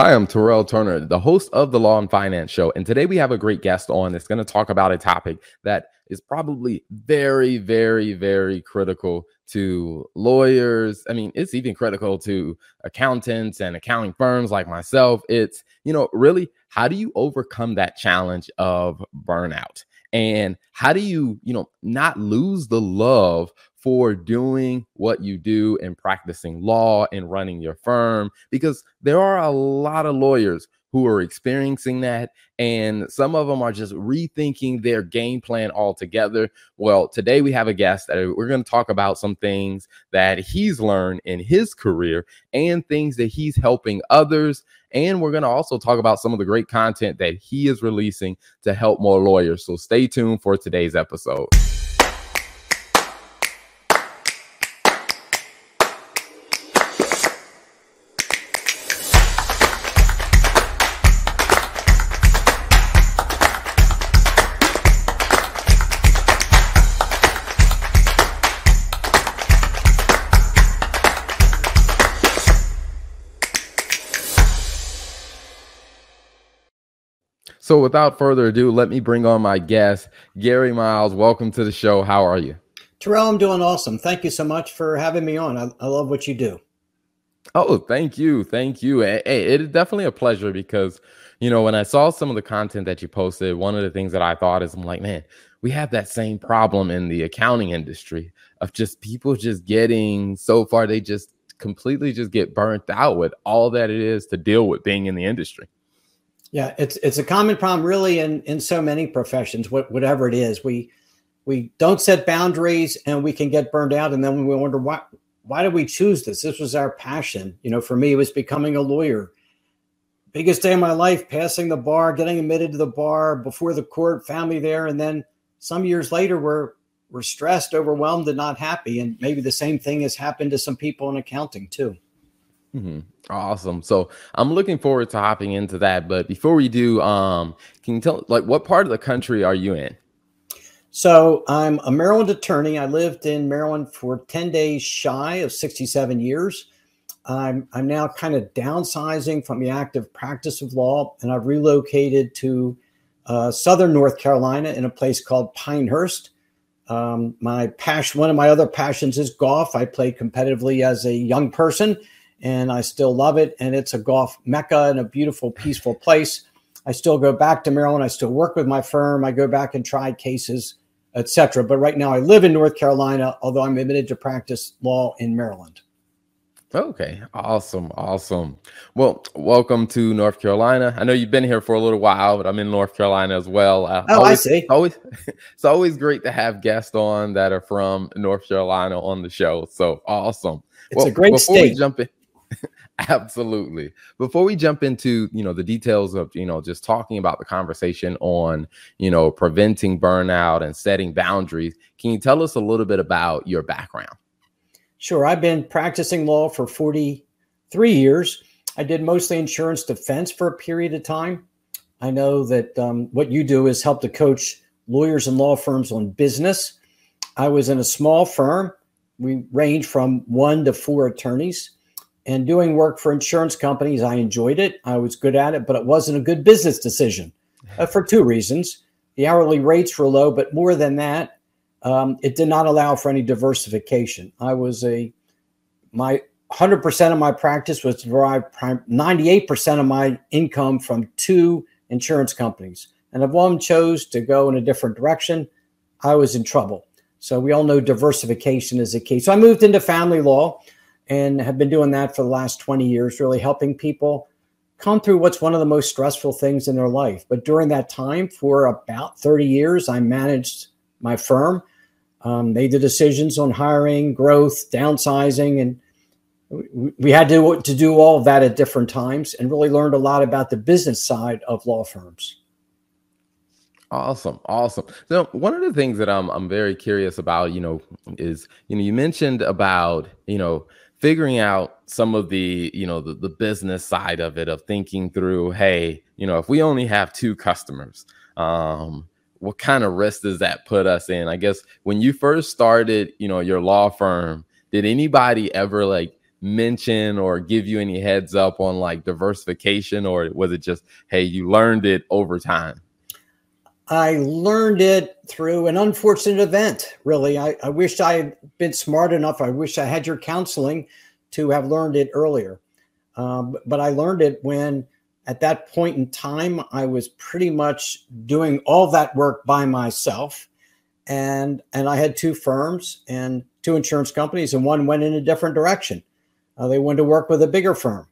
Hi, I'm Terrell Turner, the host of the Law and Finance Show. And today we have a great guest on that's going to talk about a topic that is probably very, very, very critical to lawyers. I mean, it's even critical to accountants and accounting firms like myself. It's, you know, really, how do you overcome that challenge of burnout? And how do you, you know, not lose the love for doing what you do and practicing law and running your firm because there are a lot of lawyers who are experiencing that and some of them are just rethinking their game plan altogether. Well today we have a guest that we're going to talk about some things that he's learned in his career and things that he's helping others and we're going to also talk about some of the great content that he is releasing to help more lawyers. So stay tuned for today's episode So, without further ado, let me bring on my guest, Gary Miles. Welcome to the show. How are you? Terrell, I'm doing awesome. Thank you so much for having me on. I, I love what you do. Oh, thank you. Thank you. Hey, it is definitely a pleasure because, you know, when I saw some of the content that you posted, one of the things that I thought is I'm like, man, we have that same problem in the accounting industry of just people just getting so far, they just completely just get burnt out with all that it is to deal with being in the industry. Yeah, it's it's a common problem really in in so many professions, whatever it is. We we don't set boundaries and we can get burned out and then we wonder why why did we choose this? This was our passion. You know, for me it was becoming a lawyer. Biggest day of my life, passing the bar, getting admitted to the bar before the court, family there and then some years later we're we're stressed, overwhelmed and not happy and maybe the same thing has happened to some people in accounting too. Mm-hmm. Awesome. So I'm looking forward to hopping into that. But before we do, um, can you tell like what part of the country are you in? So I'm a Maryland attorney. I lived in Maryland for 10 days shy of 67 years. I'm I'm now kind of downsizing from the active practice of law, and I've relocated to uh, southern North Carolina in a place called Pinehurst. Um, my passion, one of my other passions is golf. I played competitively as a young person and I still love it. And it's a golf mecca and a beautiful, peaceful place. I still go back to Maryland. I still work with my firm. I go back and try cases, etc. But right now, I live in North Carolina, although I'm admitted to practice law in Maryland. Okay, awesome, awesome. Well, welcome to North Carolina. I know you've been here for a little while, but I'm in North Carolina as well. Uh, oh, always, I see. Always, it's always great to have guests on that are from North Carolina on the show. So awesome. It's well, a great state. jump in, Absolutely. Before we jump into, you know, the details of, you know, just talking about the conversation on, you know, preventing burnout and setting boundaries, can you tell us a little bit about your background? Sure. I've been practicing law for 43 years. I did mostly insurance defense for a period of time. I know that um, what you do is help to coach lawyers and law firms on business. I was in a small firm. We range from one to four attorneys and doing work for insurance companies, I enjoyed it. I was good at it, but it wasn't a good business decision uh, for two reasons. The hourly rates were low, but more than that, um, it did not allow for any diversification. I was a, my 100% of my practice was derived 98% of my income from two insurance companies. And if one chose to go in a different direction, I was in trouble. So we all know diversification is a key. So I moved into family law and have been doing that for the last 20 years, really helping people come through what's one of the most stressful things in their life. But during that time, for about 30 years, I managed my firm, um, made the decisions on hiring, growth, downsizing, and we had to, to do all of that at different times and really learned a lot about the business side of law firms. Awesome, awesome. So one of the things that I'm I'm very curious about, you know, is you know you mentioned about you know figuring out some of the you know the, the business side of it of thinking through hey you know if we only have two customers um what kind of risk does that put us in i guess when you first started you know your law firm did anybody ever like mention or give you any heads up on like diversification, or was it just, hey, you learned it over time? I learned it through an unfortunate event, really. I, I wish I had been smart enough. I wish I had your counseling to have learned it earlier. Um, but I learned it when, at that point in time, I was pretty much doing all that work by myself. And, and I had two firms and two insurance companies, and one went in a different direction. Uh, they went to work with a bigger firm.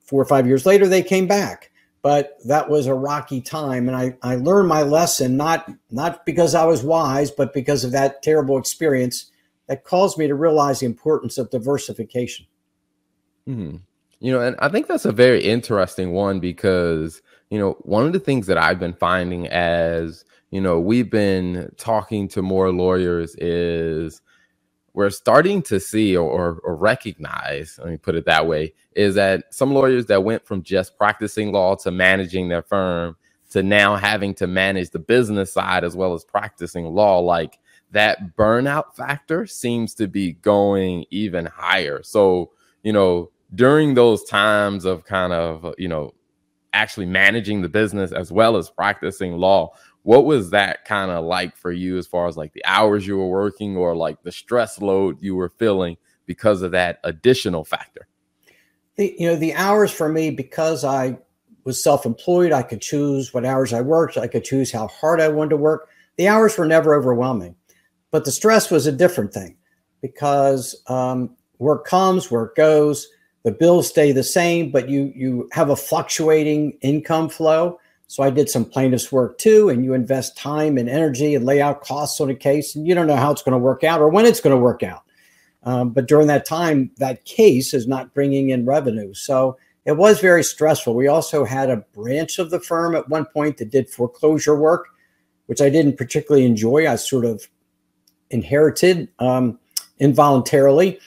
Four or five years later, they came back but that was a rocky time and I, I learned my lesson not not because i was wise but because of that terrible experience that caused me to realize the importance of diversification mm-hmm. you know and i think that's a very interesting one because you know one of the things that i've been finding as you know we've been talking to more lawyers is we're starting to see or, or, recognize, let me put it that way, is that some lawyers that went from just practicing law to managing their firm to now having to manage the business side as well as practicing law, like that burnout factor seems to be going even higher. So, you know, during those times of kind of, you know, actually managing the business as well as practicing law, what was that kind of like for you as far as like the hours you were working or like the stress load you were feeling because of that additional factor? The, you know the hours for me because i was self-employed i could choose what hours i worked i could choose how hard i wanted to work the hours were never overwhelming. But the stress was a different thing because um, work comes work goes the bills stay the same but you you have a fluctuating income flow so I did some plaintiff's work too, and you invest time and energy and lay out costs on a case, and you don't know how it's going to work out or when it's going to work out. Um, but during that time, that case is not bringing in revenue. So it was very stressful. We also had a branch of the firm at one point that did foreclosure work, which I didn't particularly enjoy. I sort of inherited um, involuntarily.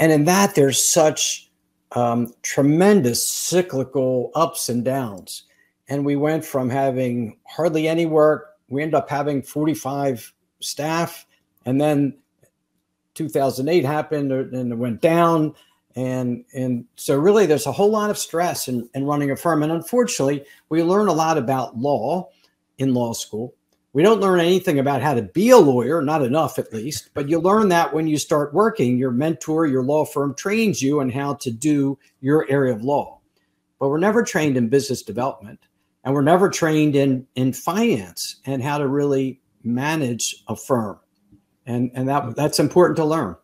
And in that, there's such um, tremendous cyclical ups and downs and we went from having hardly any work we ended up having 45 staff and then 2008 happened uh, and it went down and and so really there's a whole lot of stress in, in running a firm and unfortunately we learn a lot about law in law school. We don't learn anything about how to be a lawyer not enough at least but you learn that when you start working your mentor your law firm trains you on how to do your area of law. But we're never trained in business development and we're never trained in in finance and how to really manage a firm. And and that that's important to learn.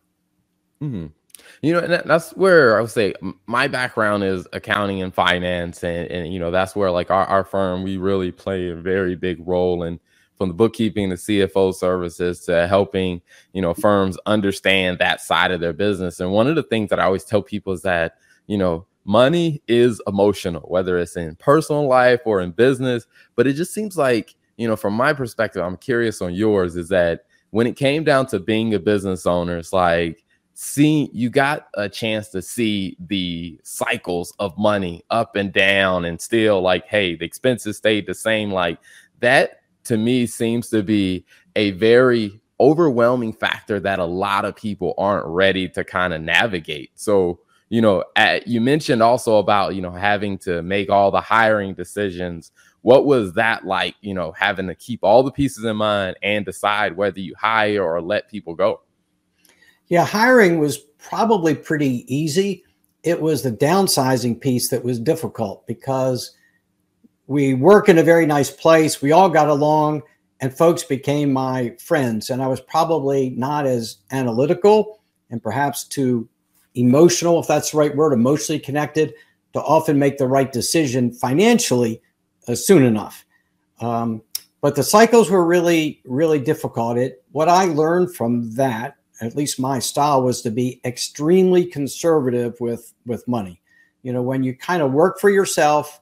Mm-hmm. you know and that's where i would say my background is accounting and finance and, and you know that's where like our, our firm we really play a very big role in from the bookkeeping to cfo services to helping you know firms understand that side of their business. And one of the things that i always tell people is that you know money is emotional, whether it's in personal life or in business. But it just seems like, you know, from my perspective, I'm curious on yours, is that when it came down to being a business owner, it's like, see, you got a chance to see the cycles of money up and down and still like, hey, the expenses stayed the same. Like that to me seems to be a very overwhelming factor that a lot of people aren't ready to kind of navigate. So, you know, at, you mentioned also about, you know, having to make all the hiring decisions. What was that like, you know, having to keep all the pieces in mind and decide whether you hire or let people go? Yeah, hiring was probably pretty easy. It was the downsizing piece that was difficult because we work in a very nice place. We all got along and folks became my friends. And I was probably not as analytical and perhaps too emotional, if that's the right word, emotionally connected to often make the right decision financially uh, soon enough. Um, but the cycles were really, really difficult. It what I learned from that, at least my style, was to be extremely conservative with with money. You know, when you kind of work for yourself,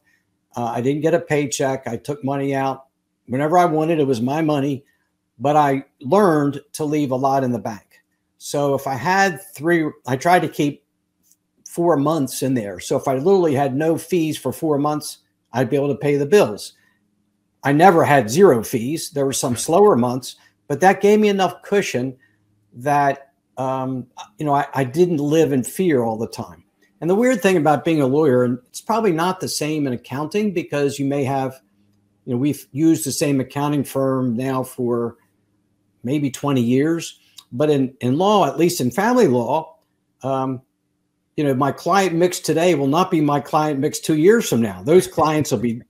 uh, I didn't get a paycheck. I took money out whenever I wanted. It was my money, but I learned to leave a lot in the bank. So if I had three, I tried to keep four months in there. So if I literally had no fees for four months, I'd be able to pay the bills. I never had zero fees. There were some slower months, but that gave me enough cushion that um, you know, I, I didn't live in fear all the time. And the weird thing about being a lawyer, and it's probably not the same in accounting because you may have, you know, we've used the same accounting firm now for maybe 20 years. But in, in law, at least in family law, um, you know, my client mix today will not be my client mix two years from now. Those clients will be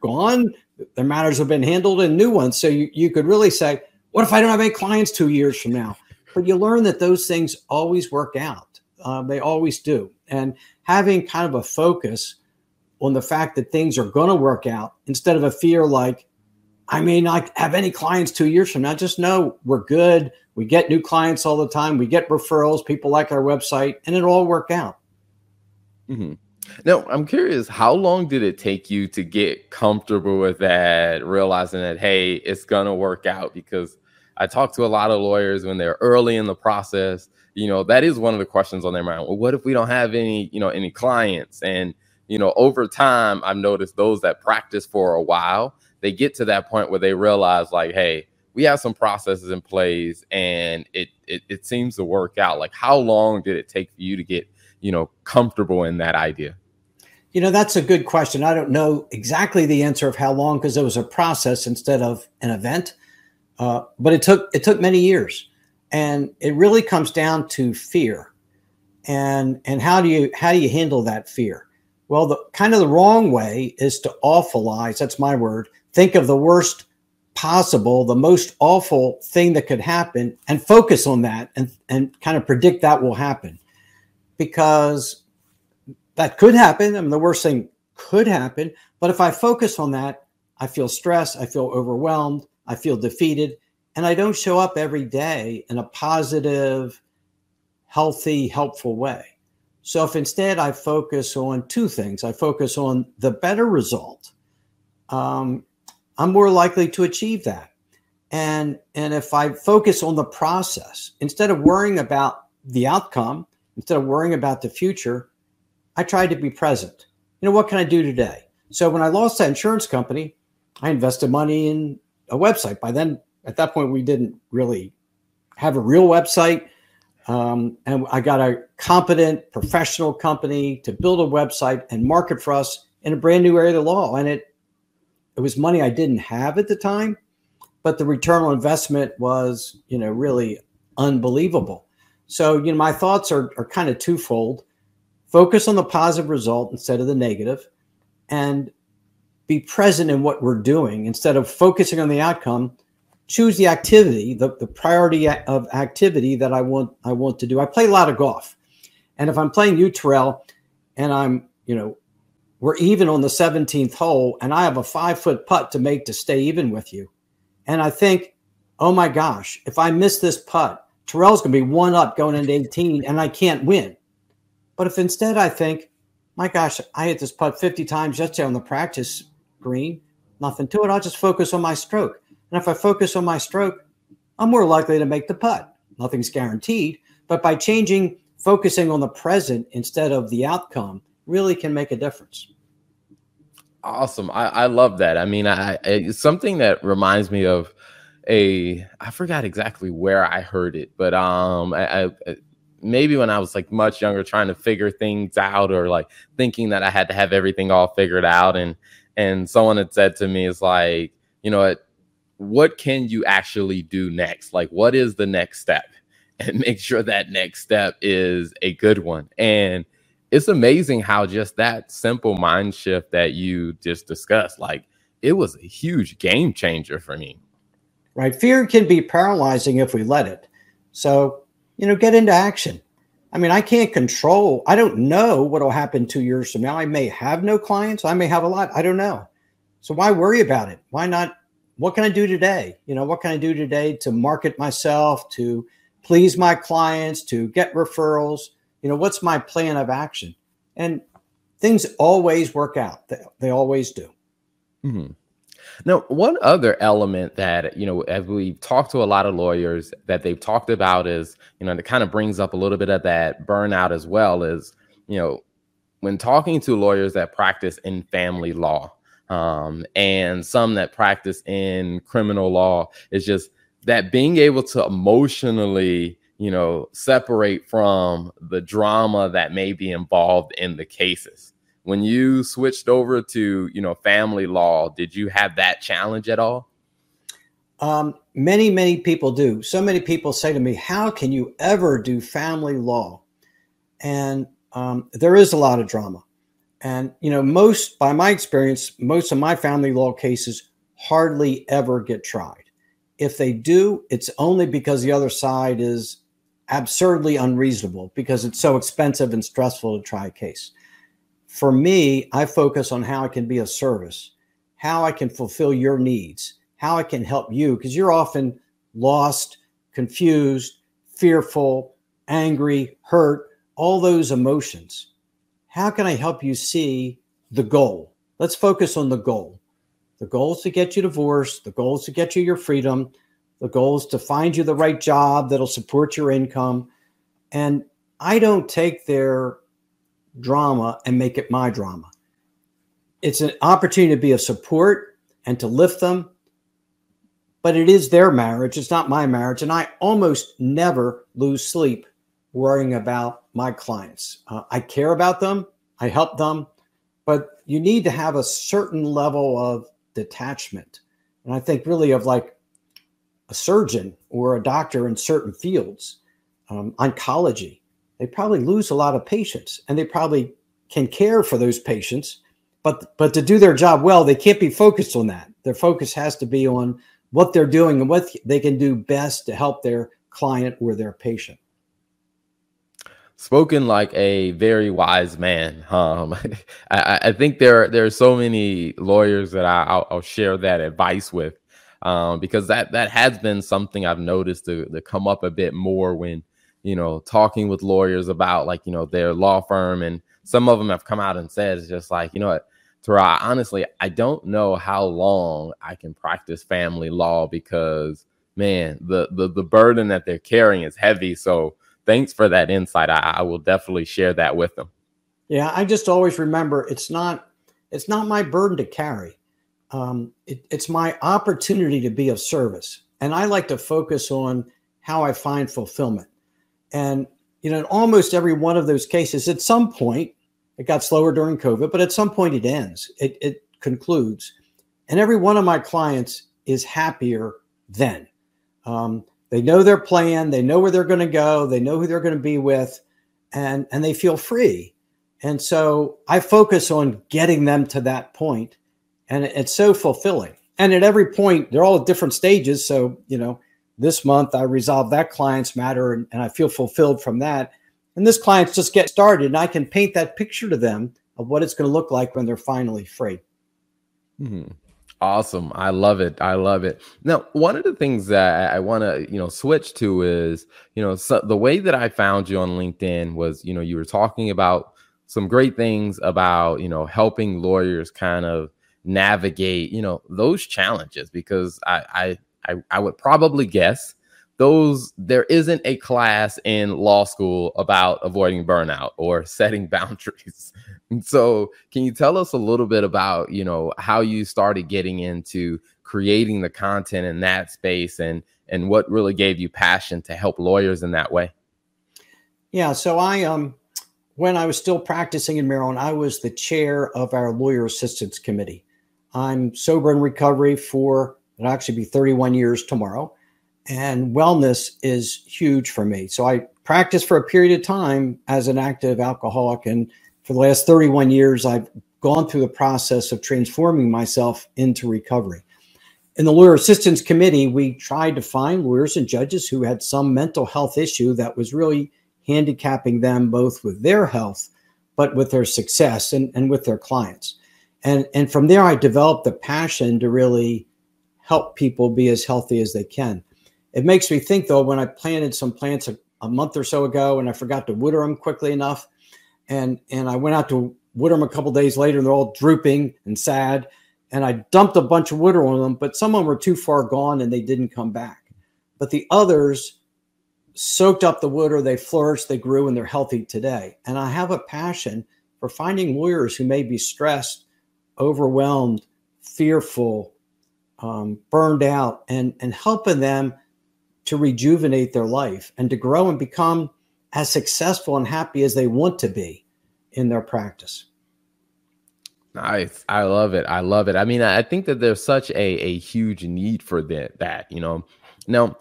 gone. Their matters have been handled and new ones. So you, you could really say, what if I don't have any clients two years from now? But you learn that those things always work out. Uh, they always do. And having kind of a focus on the fact that things are going to work out instead of a fear like, I may not have any clients two years from now. Just know we're good. We get new clients all the time. We get referrals. People like our website, and it'll all work out. Mm-hmm. Now, I'm curious, how long did it take you to get comfortable with that, realizing that, hey, it's going to work out? Because I talk to a lot of lawyers when they're early in the process. You know, that is one of the questions on their mind. Well, what if we don't have any, you know, any clients? And, you know, over time, I've noticed those that practice for a while, they get to that point where they realize, like, hey, we have some processes in place and it, it, it seems to work out. Like, how long did it take for you to get, you know, comfortable in that idea? You know, that's a good question. I don't know exactly the answer of how long because it was a process instead of an event. Uh, but it took it took many years, and it really comes down to fear, and and how do you how do you handle that fear? Well, the kind of the wrong way is to awfulize. That's my word. Think of the worst possible, the most awful thing that could happen, and focus on that, and and kind of predict that will happen, because that could happen. I mean, the worst thing could happen. But if I focus on that, I feel stressed. I feel overwhelmed. I feel defeated, and I don't show up every day in a positive, healthy, helpful way. So if instead I focus on two things, I focus on the better result, um, I'm more likely to achieve that. And, and if I focus on the process, instead of worrying about the outcome, instead of worrying about the future, I try to be present. You know, what can I do today? So when I lost that insurance company, I invested money in a website. By then, at that point, we didn't really have a real website. Um, and I got a competent professional company to build a website and market for us in a brand new area of the law. And it it was money I didn't have at the time, but the return on investment was, you know, really unbelievable. So, you know, my thoughts are, are kind of twofold. Focus on the positive result instead of the negative, and be present in what we're doing instead of focusing on the outcome choose the activity the, the priority of activity that i want i want to do i play a lot of golf and if i'm playing you terrell and i'm you know we're even on the 17th hole and i have a five foot putt to make to stay even with you and i think oh my gosh if i miss this putt terrell's going to be one up going into 18 and i can't win but if instead i think my gosh i hit this putt 50 times yesterday on the practice green, nothing to it. I'll just focus on my stroke. And if I focus on my stroke, I'm more likely to make the putt. Nothing's guaranteed, but by changing, focusing on the present instead of the outcome really can make a difference. Awesome. I, I love that. I mean, I, it's something that reminds me of a, I forgot exactly where I heard it, but um, I, I maybe when I was like much younger, trying to figure things out or like thinking that I had to have everything all figured out. And and someone had said to me, "Is like, you know what? What can you actually do next? Like, what is the next step?" And make sure that next step is a good one. And it's amazing how just that simple mind shift that you just discussed, like, it was a huge game changer for me. Right. Fear can be paralyzing if we let it. So, you know, get into action. I mean, I can't control, I don't know what will happen two years from now. I may have no clients, I may have a lot. I don't know. So why worry about it? Why not? What can I do today? You know, what can I do today to market myself, to please my clients, to get referrals? You know, what's my plan of action? And things always work out. They, they always do. Mm-hmm. Now, one other element that, you know, as we've talked to a lot of lawyers that they've talked about is, you know, and it kind of brings up a little bit of that burnout as well is, you know, when talking to lawyers that practice in family law um, and some that practice in criminal law, is just that being able to emotionally you know, separate from the drama that may be involved in the cases. When you switched over to, you know, family law, did you have that challenge at all? Um, many, many people do. So many people say to me, How can you ever do family law? And um, there is a lot of drama. And, you know, most, by my experience, most of my family law cases hardly ever get tried. If they do, it's only because the other side is absurdly unreasonable because it's so expensive and stressful to try a case. For me, I focus on how I can be of service, how I can fulfill your needs, how I can help you, because you're often lost, confused, fearful, angry, hurt, all those emotions. How can I help you see the goal? Let's focus on the goal. The goal is to get you divorced. The goal is to get you your freedom. The goal is to find you the right job that'll support your income. And I don't take their drama and make it my drama. It's an opportunity to be a support and to lift them. But it is their marriage. It's not my marriage. And I almost never lose sleep worrying about my clients. Uh, I care about them, I help them, but you need to have a certain level of detachment. And I think really of like a surgeon or a doctor in certain fields, um, oncology, they probably lose a lot of patients and they probably can care for those patients. But, but to do their job well, they can't be focused on that. Their focus has to be on what they're doing and what they can do best to help their client or their patient spoken like a very wise man. Um, I, I, think there there are so many lawyers that I, will share that advice with, um, because that that has been something I've noticed to, to come up a bit more when you know talking with lawyers about like you know their law firm, and some of them have come out and said it's just like you know what. Tara, honestly, I don't know how long I can practice family law because man, the the the burden that they're carrying is heavy. So thanks for that insight. I, I will definitely share that with them. Yeah, I just always remember it's not it's not my burden to carry. Um, it, it's my opportunity to be of service, and I like to focus on how I find fulfillment. And you know, in almost every one of those cases, at some point, it got slower during COVID, but at some point it ends. It, it concludes, and every one of my clients is happier then. Um, they know their plan, they know where they're going to go, they know who they're going to be with, and and they feel free. And so I focus on getting them to that point, and it's so fulfilling. And at every point, they're all at different stages. So you know, this month I resolve that client's matter, and, and I feel fulfilled from that. And this client's just get started, and I can paint that picture to them of what it's going to look like when they're finally free. Mm-hmm. Awesome. I love it. I love it. Now, one of the things that I, want to, you know, switch to is, you know, so the way that I found you on LinkedIn was, you know, you were talking about some great things about, you know, helping lawyers kind of navigate, you know, those challenges because I I I, I would probably guess those there isn't a class in law school about avoiding burnout or setting boundaries. So can you tell us a little bit about you know how you started getting into creating the content in that space and and what really gave you passion to help lawyers in that way? Yeah so i um when i was still practicing in maryland i was the chair of our lawyer assistance committee i'm sober in recovery for it'll actually be 31 years tomorrow and wellness is huge for me. So I practiced for a period of time as an active alcoholic. And for the last 31 years, I've gone through the process of transforming myself into recovery. In the Lawyer Assistance Committee, we tried to find lawyers and judges who had some mental health issue that was really handicapping them both with their health, but with their success and, and with their clients. And, and from there, I developed the passion to really help people be as healthy as they can. It makes me think though when I planted some plants a, a month or so ago and I forgot to water them quickly enough, and and I went out to water them a couple days later and they're all drooping and sad, and I dumped a bunch of water on them, but some of them were too far gone and they didn't come back. But the others soaked up the water, they flourished, they grew, and they're healthy today. And I have a passion for finding lawyers who may be stressed, overwhelmed, fearful, um, burned out, and and helping them to rejuvenate their life and to grow and become as successful and happy as they want to be in their practice. Nice. I love it. I love it. I mean, I think that there's such a, a huge need for that, that, you know. Now,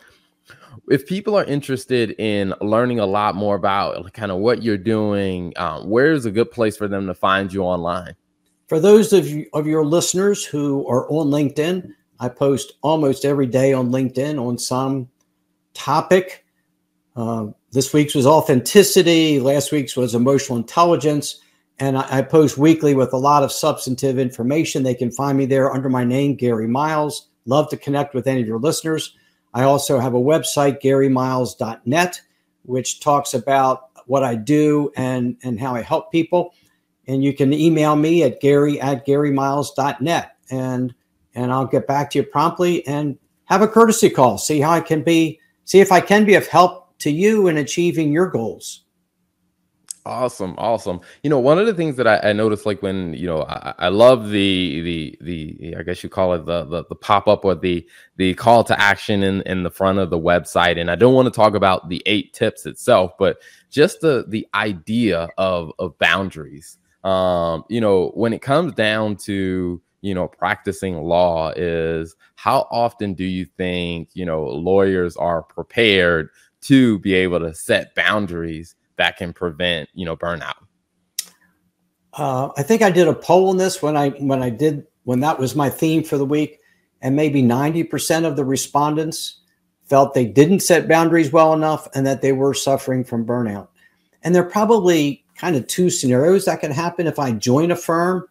if people are interested in learning a lot more about kind of what you're doing, um, where's a good place for them to find you online? For those of you of your listeners who are on LinkedIn, I post almost every day on LinkedIn on some topic. Uh, this week's was authenticity. Last week's was emotional intelligence. And I, I, post weekly with a lot of substantive information. They can find me there under my name, Gary Miles. Love to connect with any of your listeners. I also have a website, garymiles.net, which talks about what I do and, and how I help people. And you can email me at gary at garymiles.net. And, and I'll get back to you promptly and have a courtesy call. See how I can be, see if I can be of help to you in achieving your goals. Awesome, awesome. You know, one of the things that I, I noticed, like when you know, I, I, love the the the I guess you call it the the, the pop up or the the call to action in in the front of the website. And I don't want to talk about the eight tips itself, but just the the idea of of boundaries. Um, you know, when it comes down to you know practicing law, is how often do you think you know lawyers are prepared to be able to set boundaries? that can prevent you know burnout uh, i think i did a poll on this when i when i did when that was my theme for the week and maybe 90% of the respondents felt they didn't set boundaries well enough and that they were suffering from burnout and there are probably kind of two scenarios that can happen if i join a firm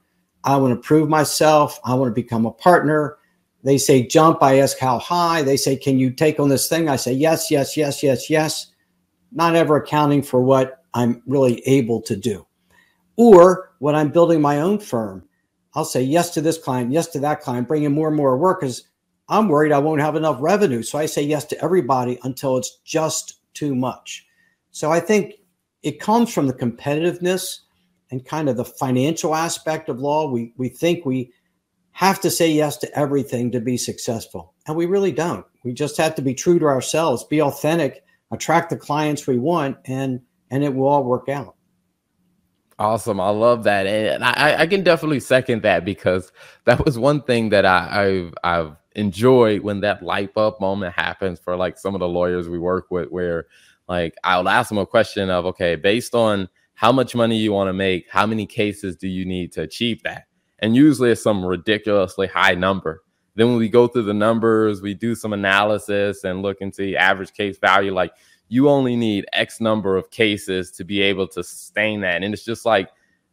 i want to prove myself i want to become a partner they say jump i ask how high they say can you take on this thing i say yes yes yes yes yes not ever accounting for what I'm really able to do. Or when I'm building my own firm, I'll say yes to this client, yes to that client, bring in more and more work because I'm worried I won't have enough revenue. So I say yes to everybody until it's just too much. So I think it comes from the competitiveness and kind of the financial aspect of law. We we think we have to say yes to everything to be successful. And we really don't. We just have to be true to ourselves, be authentic, attract the clients we want, and and it will all work out. Awesome. I love that. And I, I can definitely second that because that was one thing that I, I've I've enjoyed when that light bulb moment happens for like some of the lawyers we work with where like I'll ask them a question of okay, based on how much money you want to make, how many cases do you need to achieve that? And usually it's some ridiculously high number. Then when we go through the numbers, we do some analysis and look into the average case value. Like you only need X number of cases to be able to sustain that. And it's just like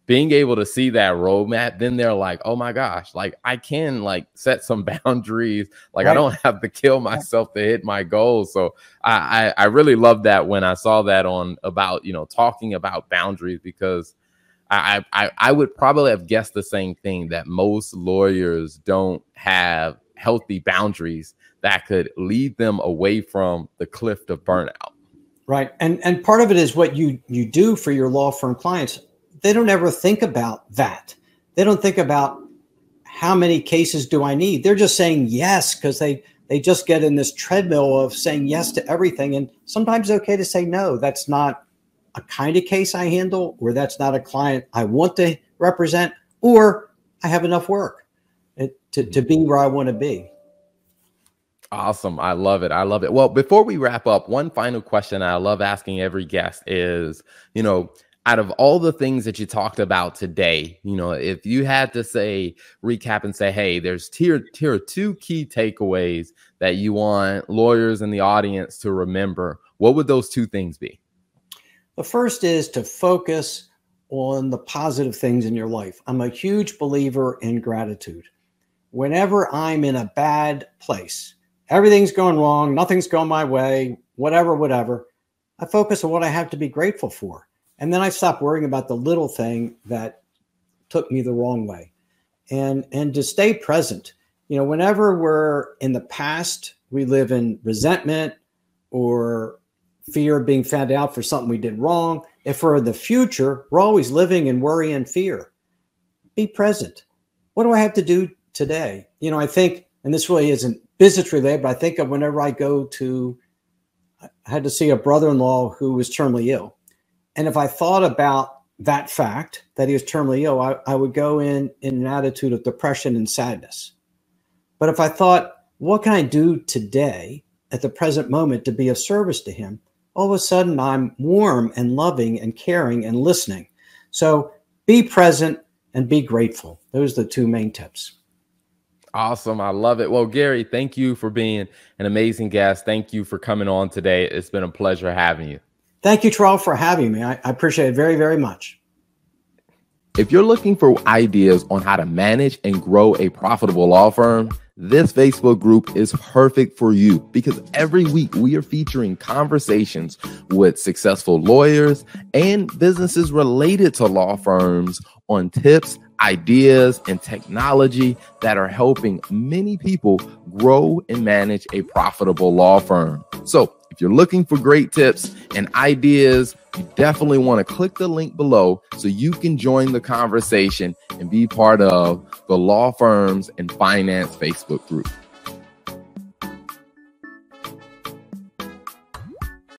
being able to see that roadmap, then they're like, oh my gosh, like I can like set some boundaries. Like right. I don't have to kill myself to hit my goals. So I, I, I really love that when I saw that on about, you know, talking about boundaries because I, I I would probably have guessed the same thing that most lawyers don't have healthy boundaries that could lead them away from the cliff of burnout. Right. And and part of it is what you you do for your law firm clients. They don't ever think about that. They don't think about how many cases do I need? They're just saying yes because they they just get in this treadmill of saying yes to everything and sometimes it's okay to say no. That's not a kind of case I handle, or that's not a client I want to represent, or I have enough work eh, to, to be where I want to be. Awesome. I love it. I love it. Well, before we wrap up, one final question I love asking every guest is, you know, out of all the things that you talked about today, you know, if you had to say recap and say, hey, there's tier tier two key takeaways that you want lawyers in the audience to remember, what would those two things be? The first is to focus on the positive things in your life. I'm a huge believer in gratitude. Whenever I'm in a bad place, everything's going wrong, nothing's going my way, whatever, whatever, I focus on what I have to be grateful for. And then I stop worrying about the little thing that took me the wrong way. And and to stay present. You know, whenever we're in the past, we live in resentment or fear of being found out for something we did wrong. If we're in the future, we're always living in worry and fear. Be present. What do I have to do today? You know, I think, and this really isn't business related, but I think of whenever I go to I had to see a brother in law who was terminally ill. And if I thought about that fact that he was terminally ill, I, I would go in in an attitude of depression and sadness. But if I thought, what can I do today at the present moment to be of service to him? All of a sudden, I'm warm and loving and caring and listening. So be present and be grateful. Those are the two main tips. Awesome. I love it. Well, Gary, thank you for being an amazing guest. Thank you for coming on today. It's been a pleasure having you. Thank you, Terrell, for having me. I, I appreciate it very, very much. If you're looking for ideas on how to manage and grow a profitable law firm, this Facebook group is perfect for you because every week we are featuring conversations with successful lawyers and businesses related to law firms on tips, ideas, and technology that are helping many people grow and manage a profitable law firm. So, you're looking for great tips and ideas, you definitely want to click the link below so you can join the conversation and be part of the law firms and finance Facebook group.